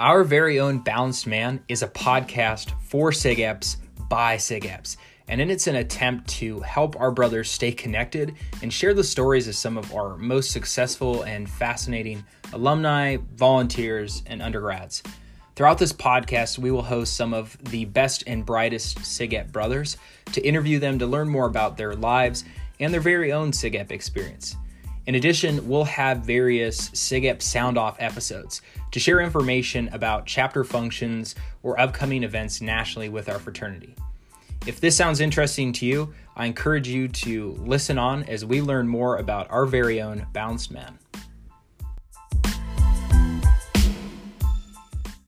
Our very own Balanced Man is a podcast for SIGEPs by SIGEPs, and in it's an attempt to help our brothers stay connected and share the stories of some of our most successful and fascinating alumni, volunteers, and undergrads. Throughout this podcast, we will host some of the best and brightest SIGEP brothers to interview them to learn more about their lives and their very own SIGEP experience. In addition, we'll have various SIGEP sound off episodes to share information about chapter functions or upcoming events nationally with our fraternity. If this sounds interesting to you, I encourage you to listen on as we learn more about our very own Balanced Man.